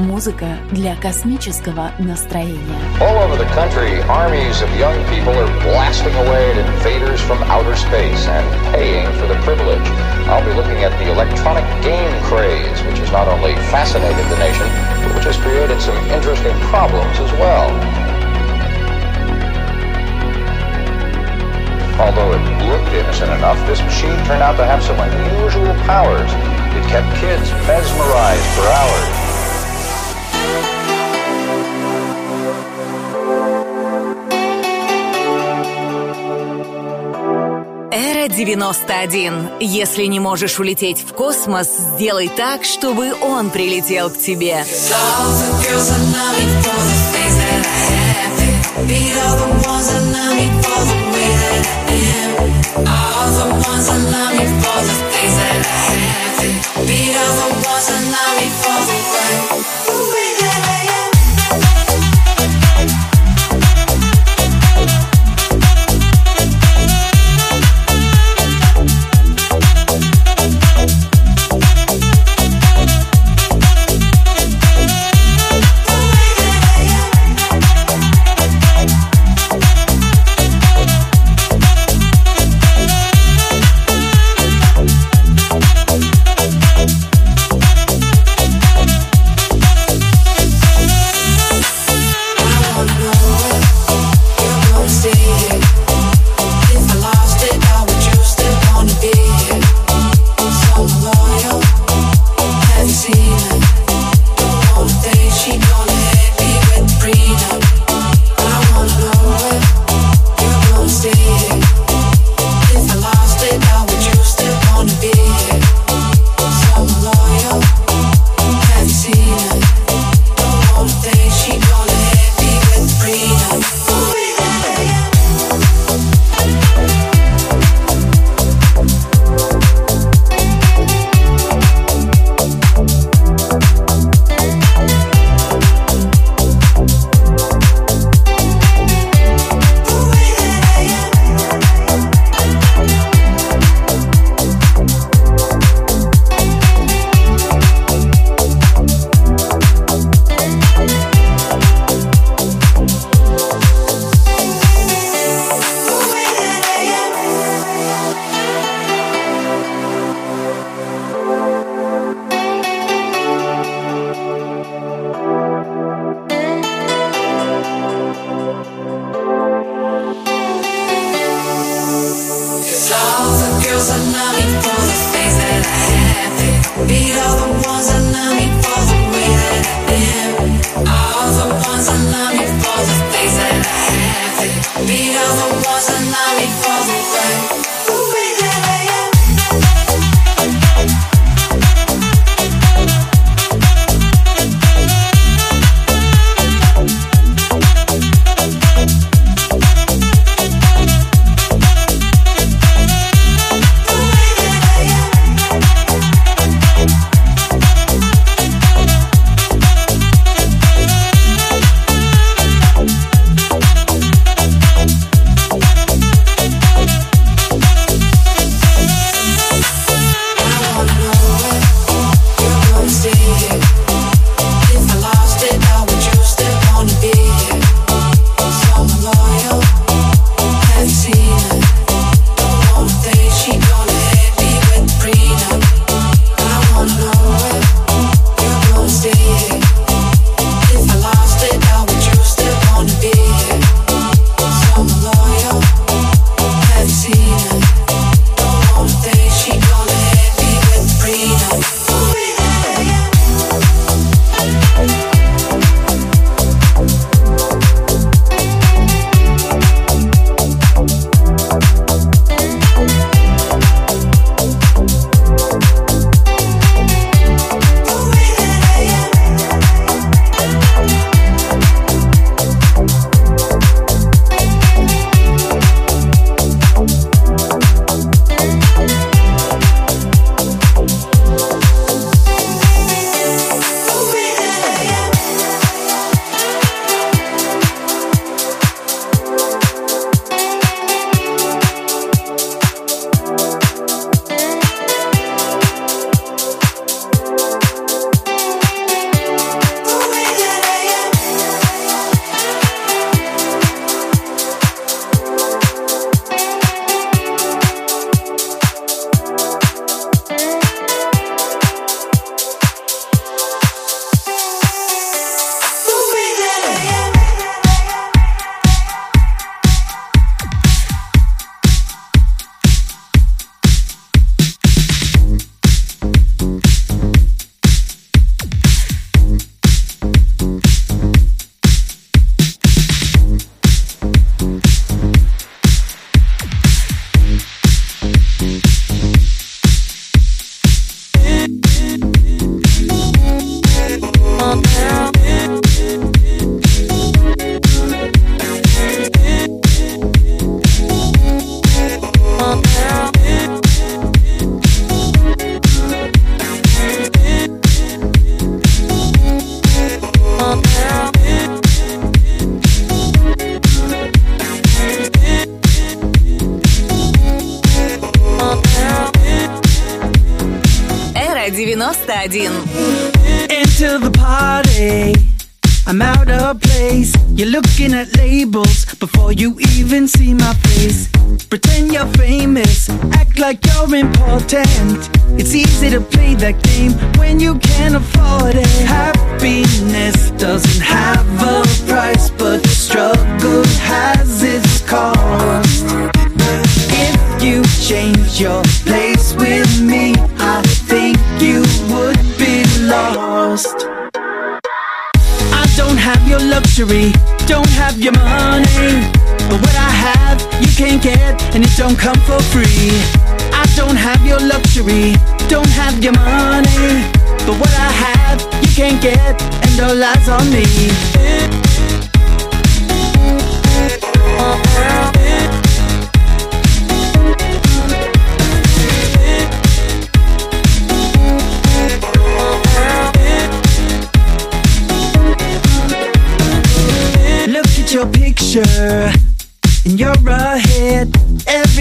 Музыка для космического настроения. All over the country, armies of young people are blasting away at invaders from outer space and paying for the privilege. I'll be looking at the electronic game craze, which has not only fascinated the nation, but which has created some interesting problems as well. Although it looked innocent enough, this machine turned out to have some unusual powers. It kept kids mesmerized for hours. 91. Если не можешь улететь в космос, сделай так, чтобы он прилетел к тебе. Beat all the ones that love me for the way, the way that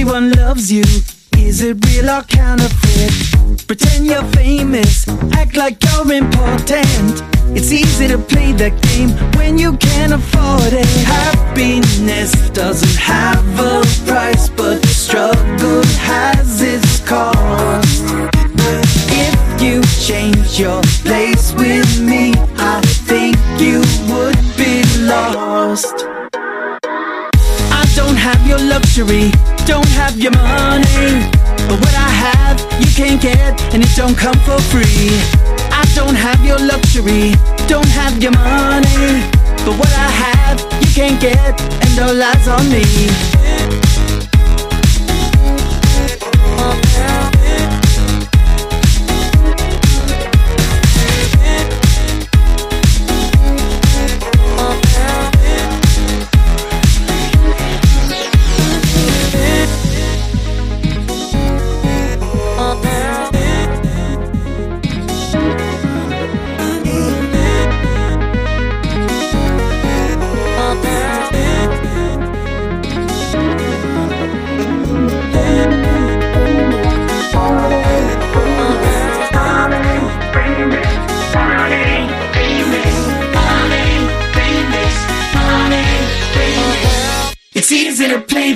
Everyone loves you. Is it real or counterfeit? Pretend you're famous, act like you're important. It's easy to play that game when you can't afford it. Happiness doesn't have a price, but struggle has its cost. If you change your place with me, I think you would be lost. Luxury, don't have your money. But what I have, you can't get, and it don't come for free. I don't have your luxury, don't have your money. But what I have, you can't get, and all lies on me.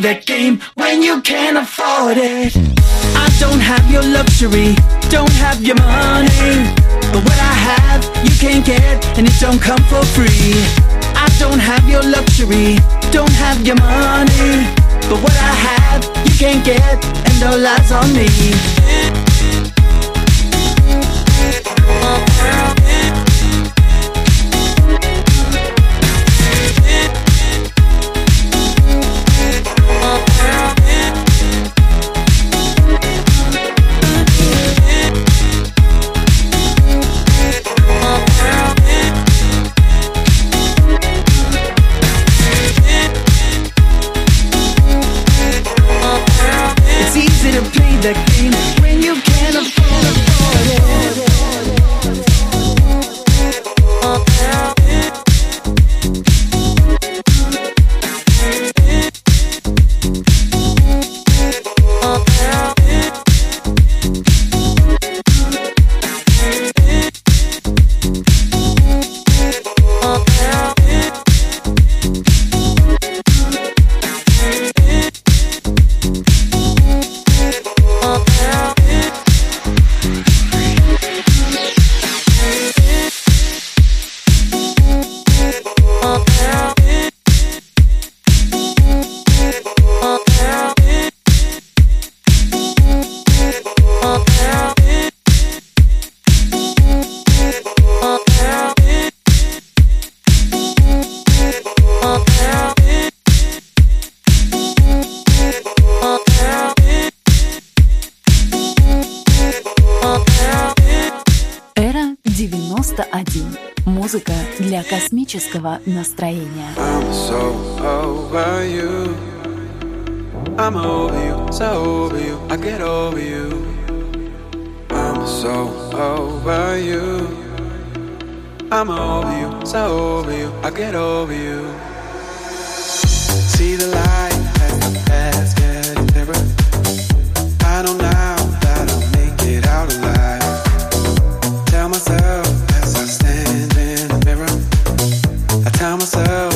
That game when you can't afford it. I don't have your luxury, don't have your money. But what I have, you can't get, and it don't come for free. I don't have your luxury, don't have your money. But what I have, you can't get, and all lies on me. космического настроения. I'm so over you. I'm over you, so over you, I get over you. I'm so over you. I'm over you, so over you, I get over you. See the light as the past gets nearer. I know now that I'll make it out alive. myself.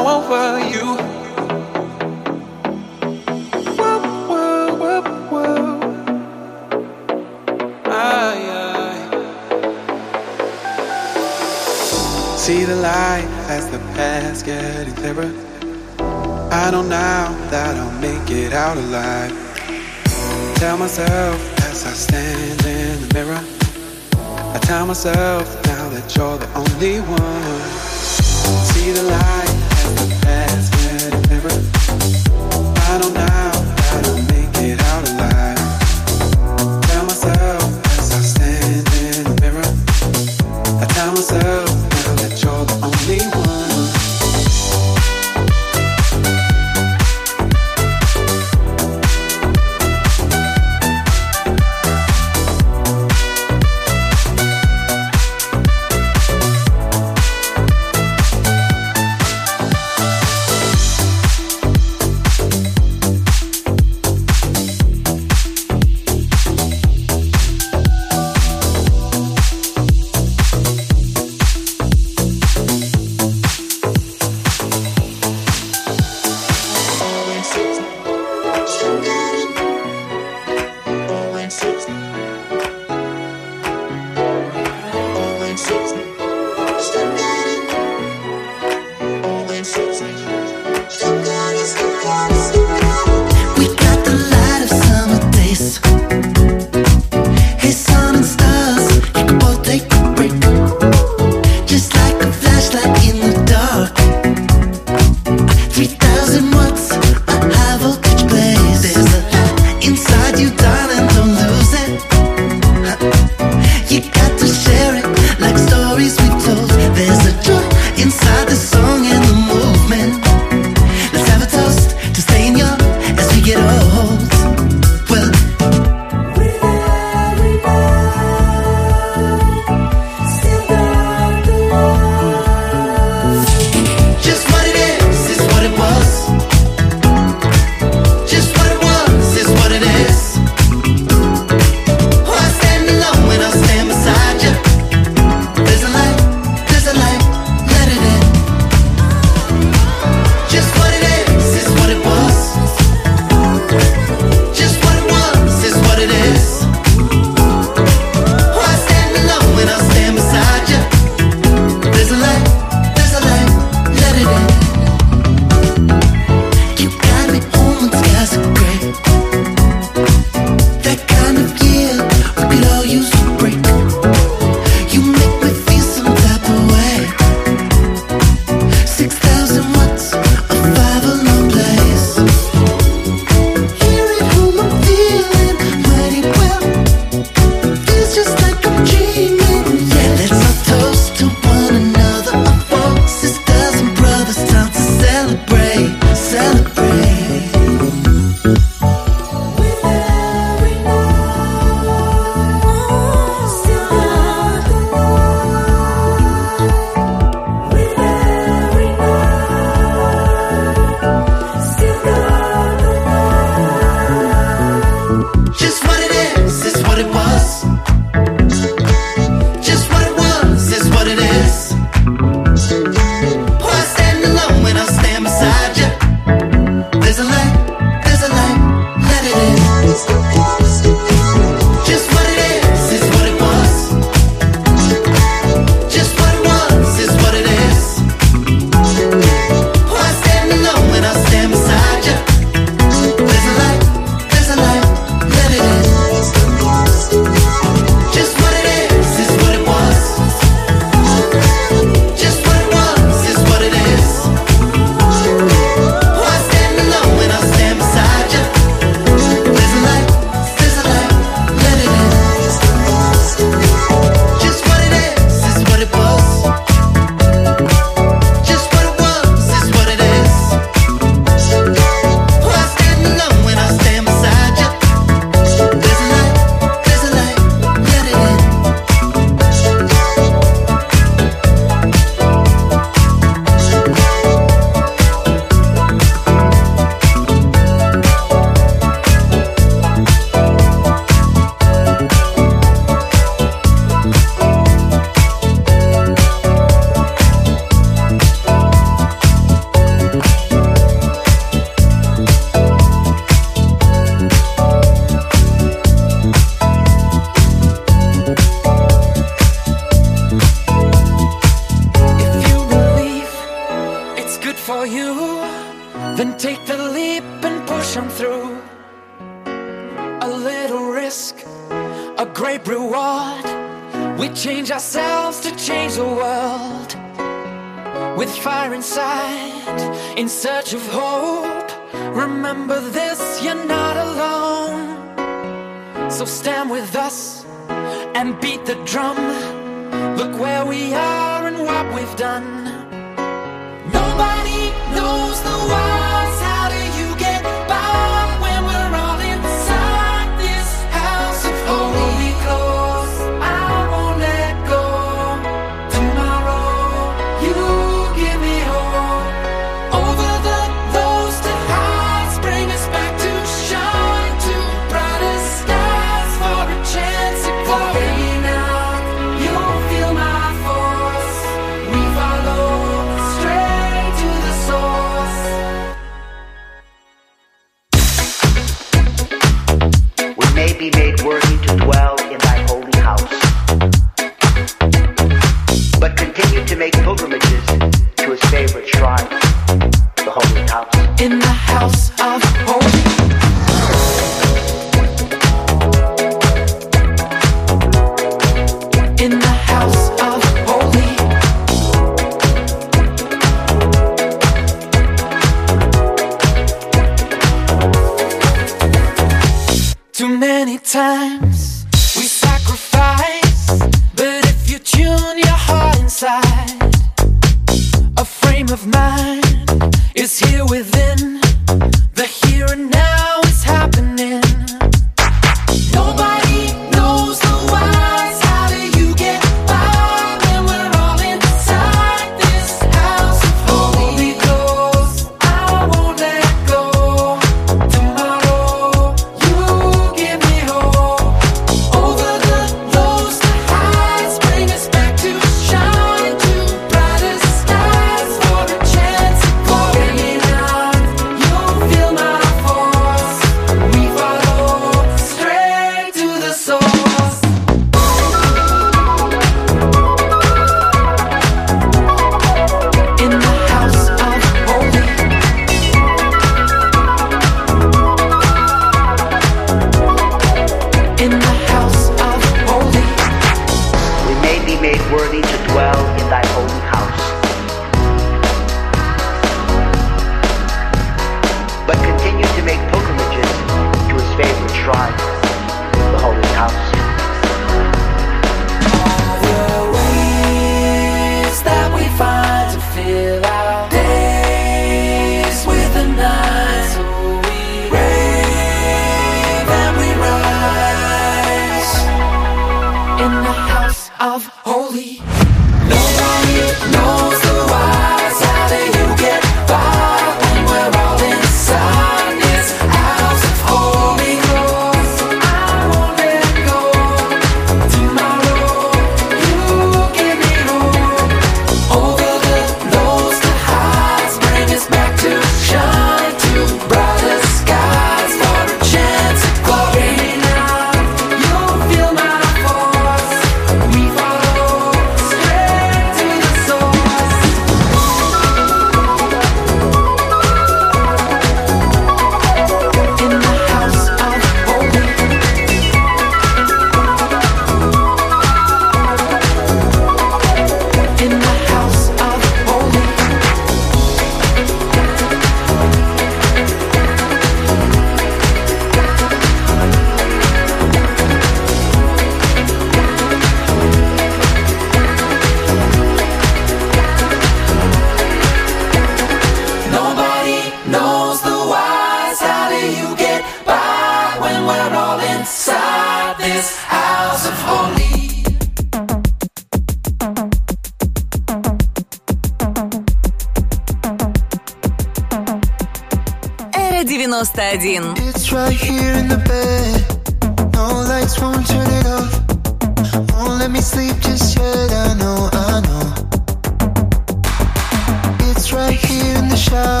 Here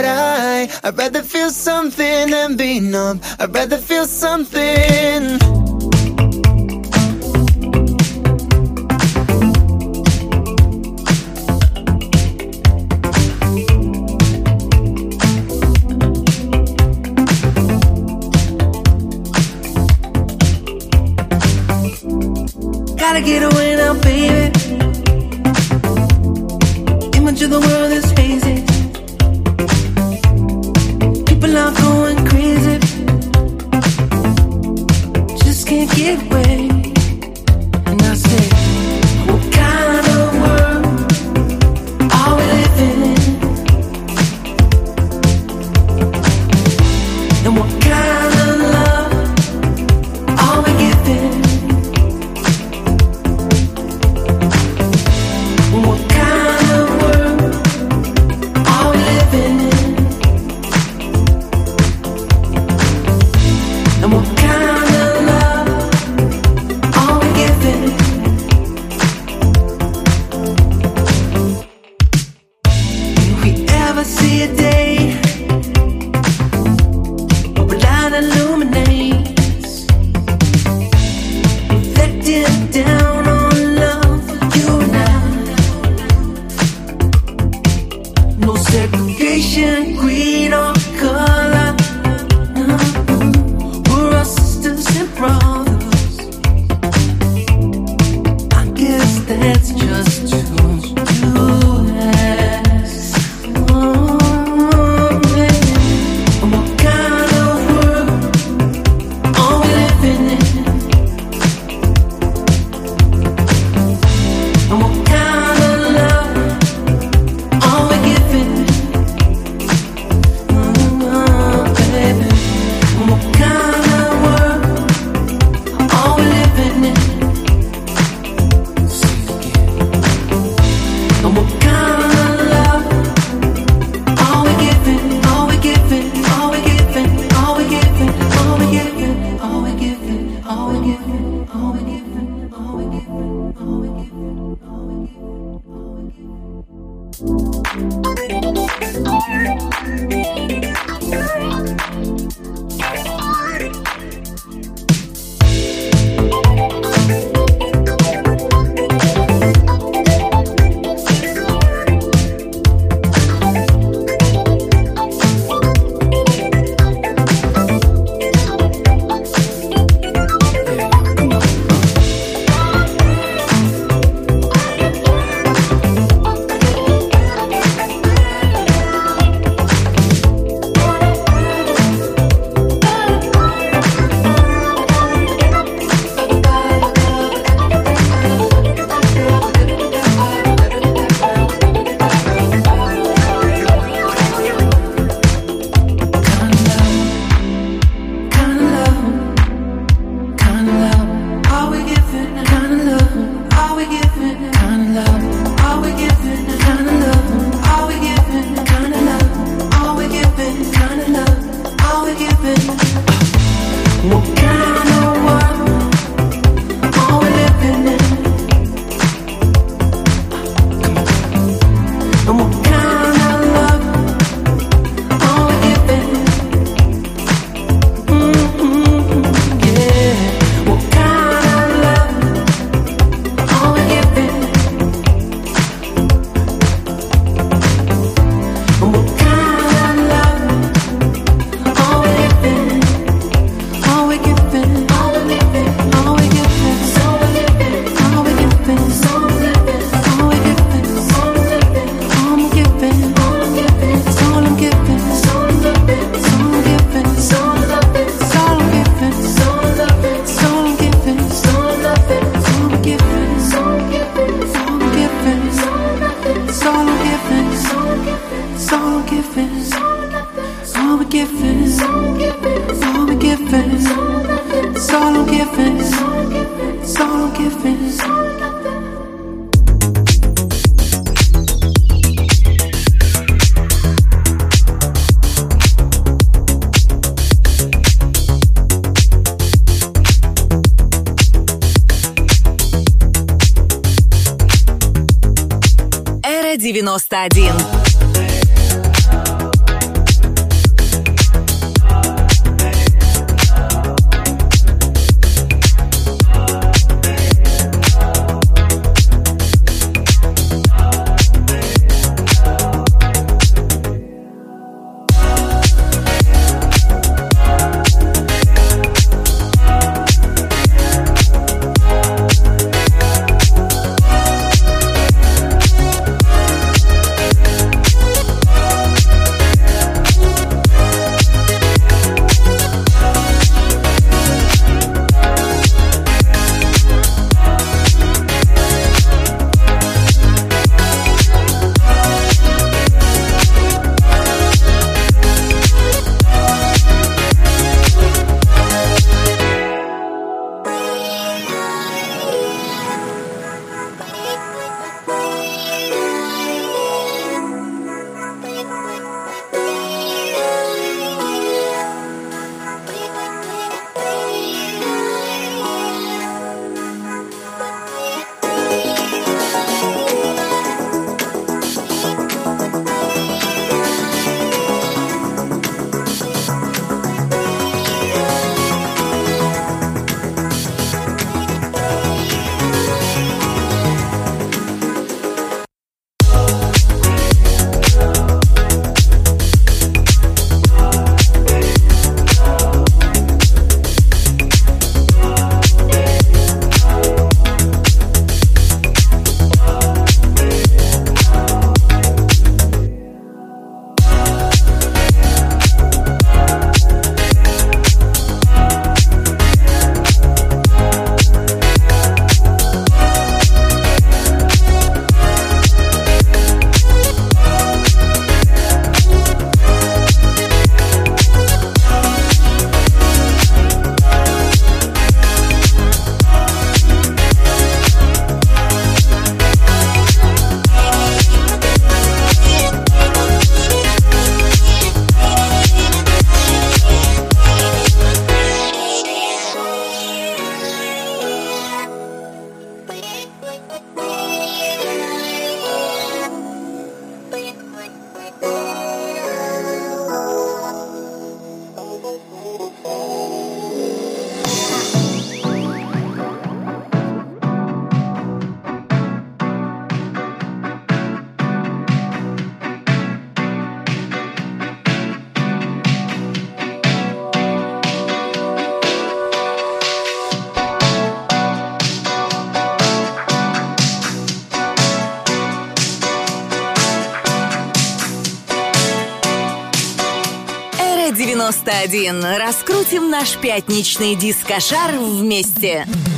but I I'd rather feel something than be numb. I'd rather feel something. Gotta get away now, baby. Image of the world 91. Раскрутим наш пятничный дискошар вместе. Thank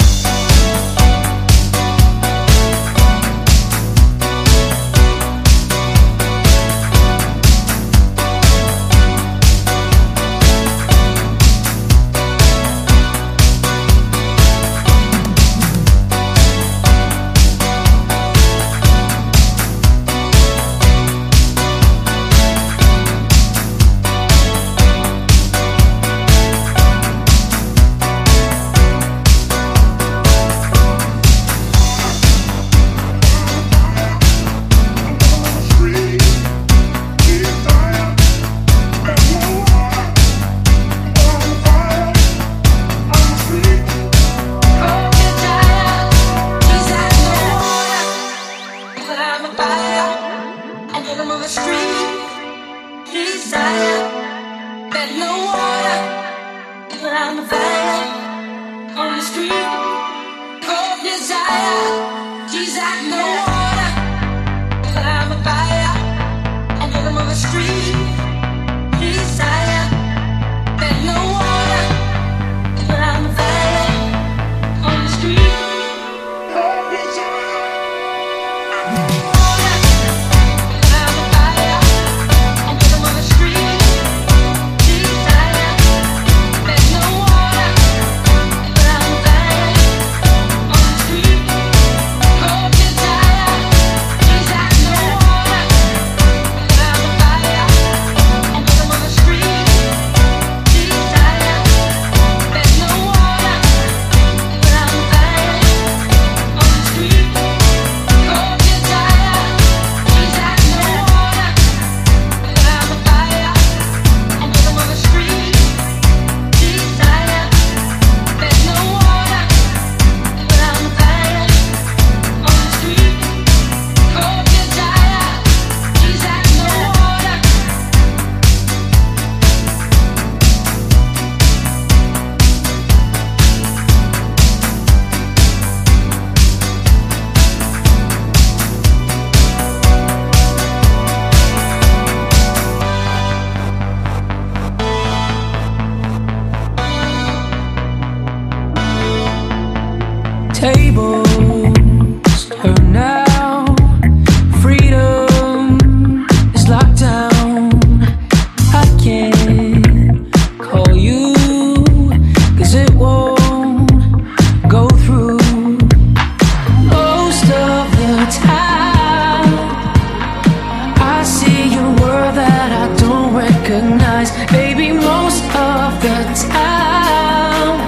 recognize, baby, most of the time.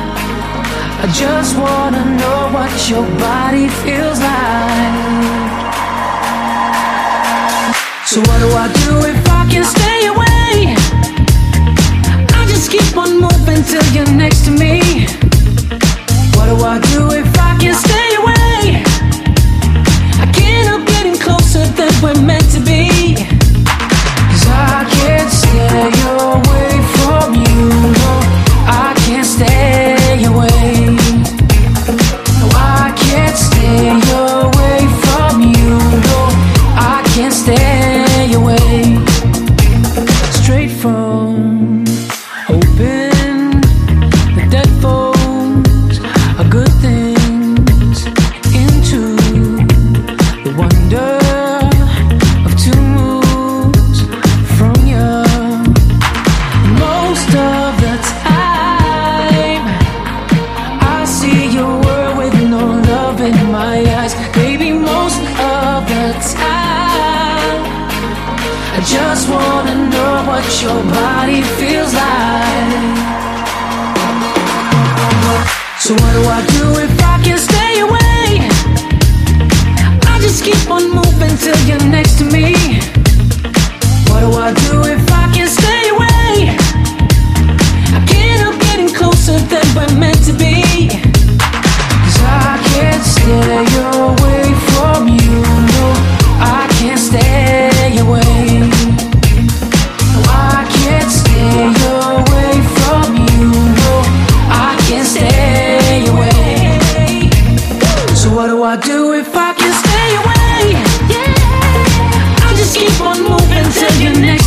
I just wanna know what your body feels like. So what do I do if I can stay away? I just keep on moving till you're next to me. What do I do if I can stay away? Yeah, I'll just keep on moving till you're next.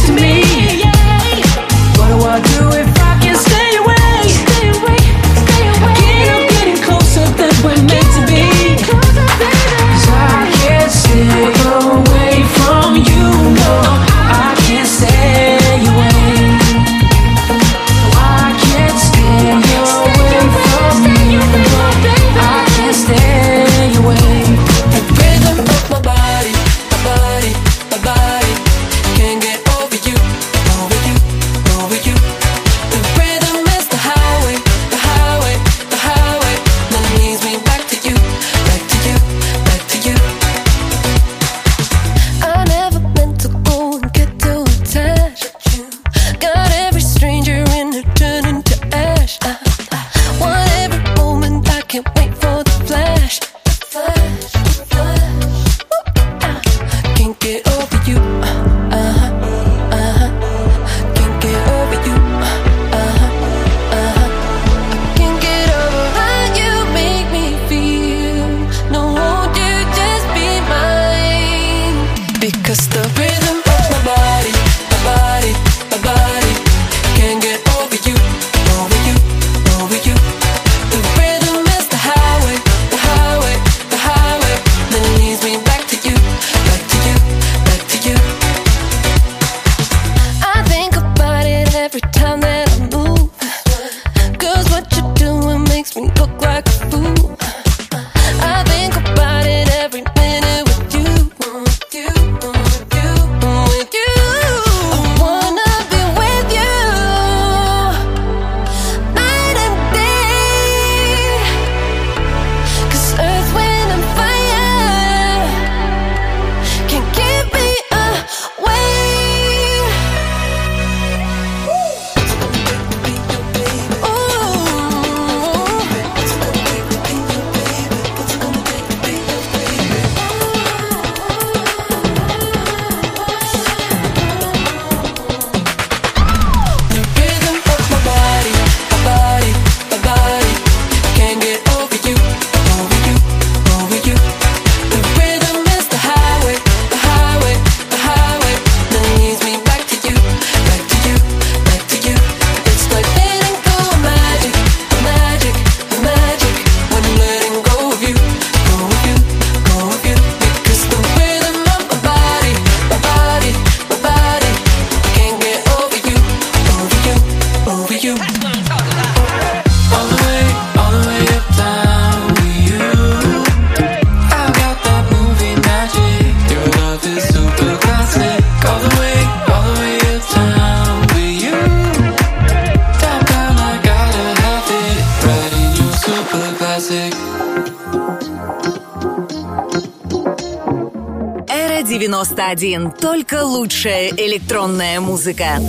один, только лучшая электронная музыка.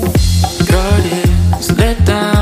Крови взлетает.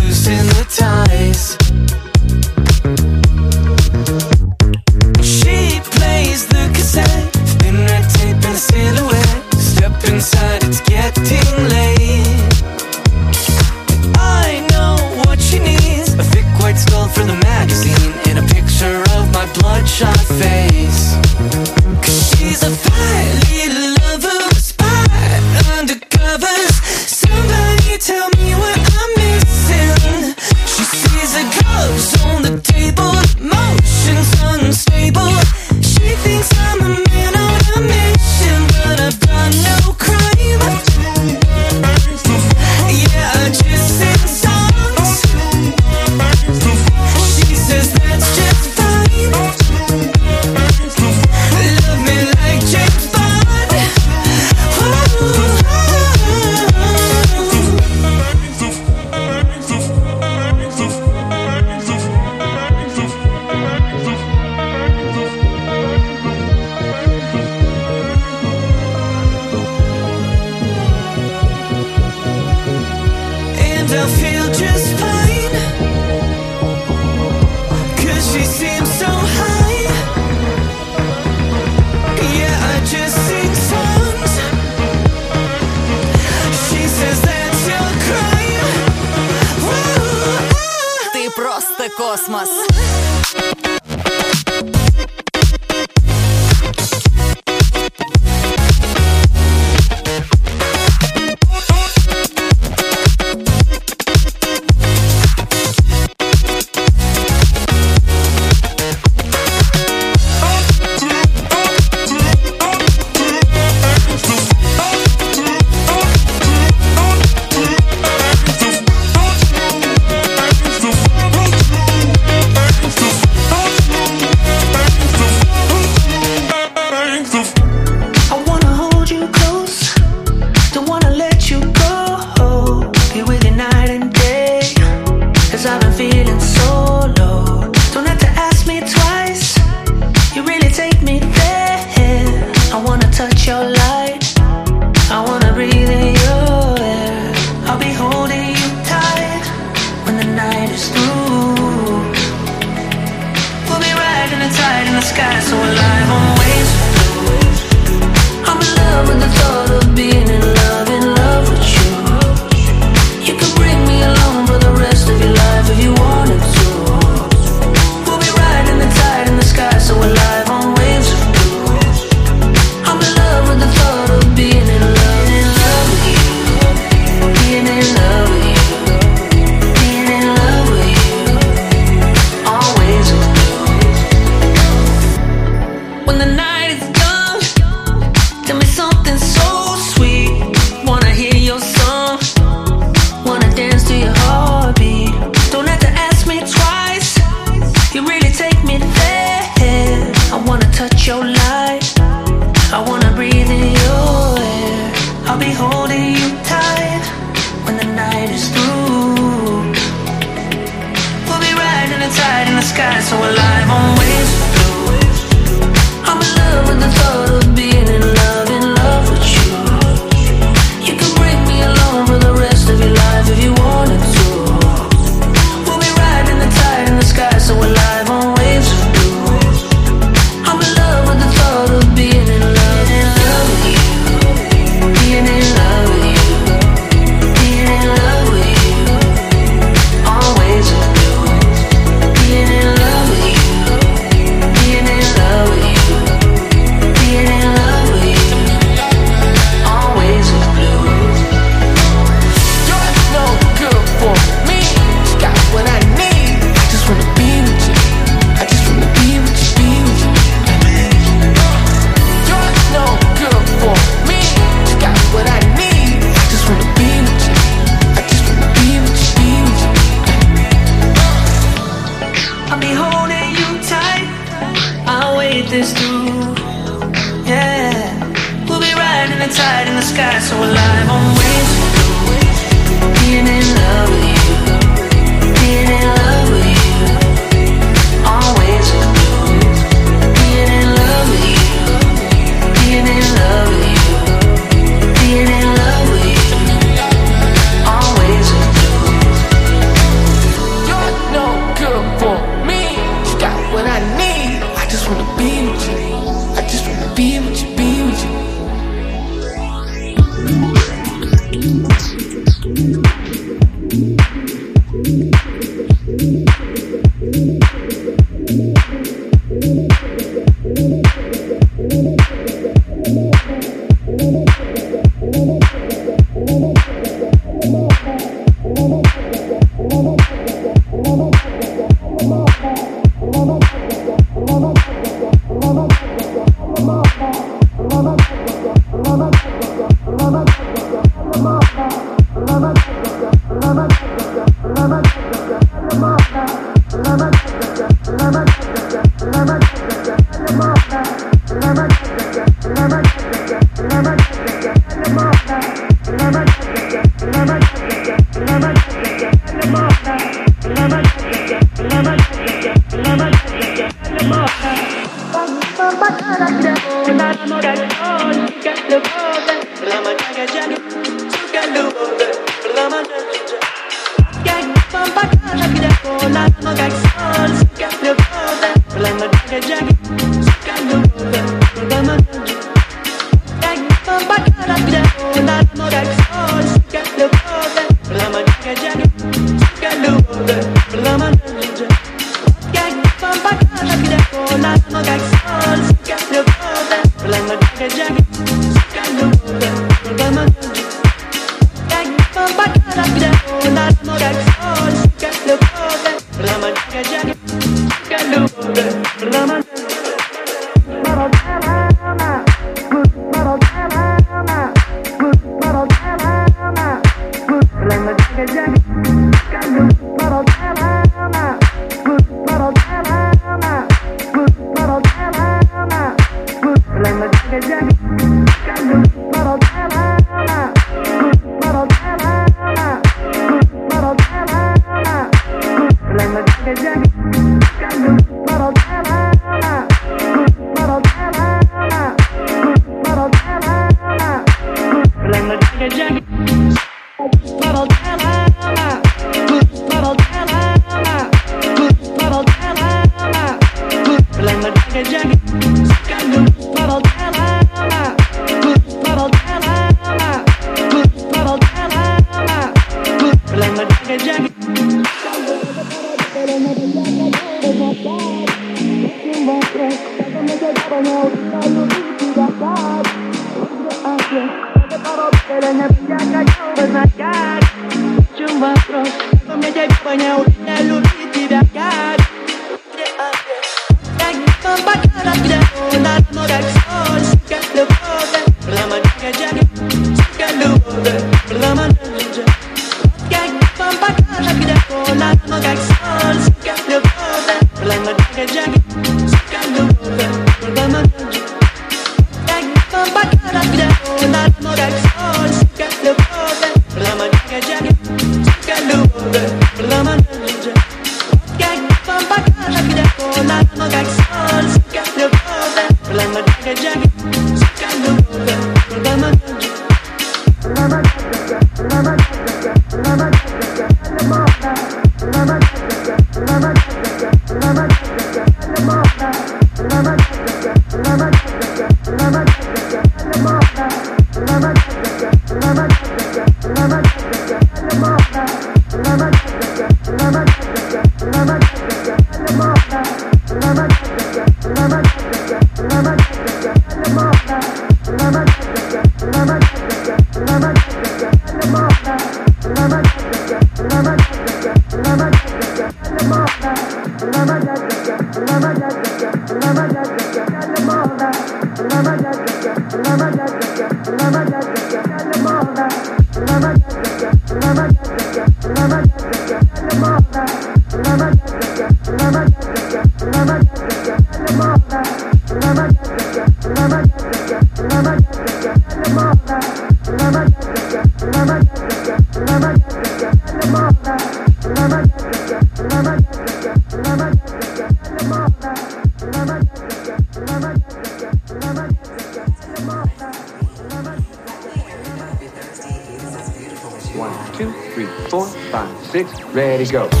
91.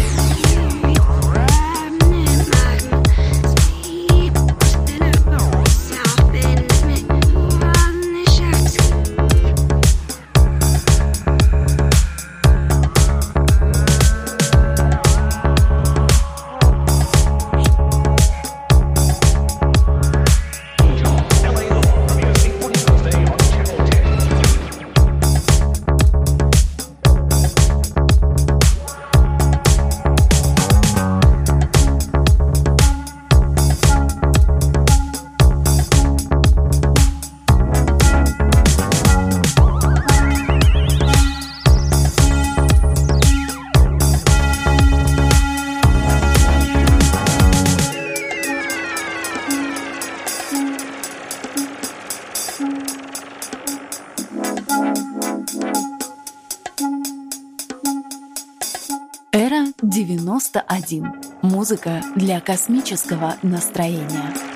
Музыка для космического настроения.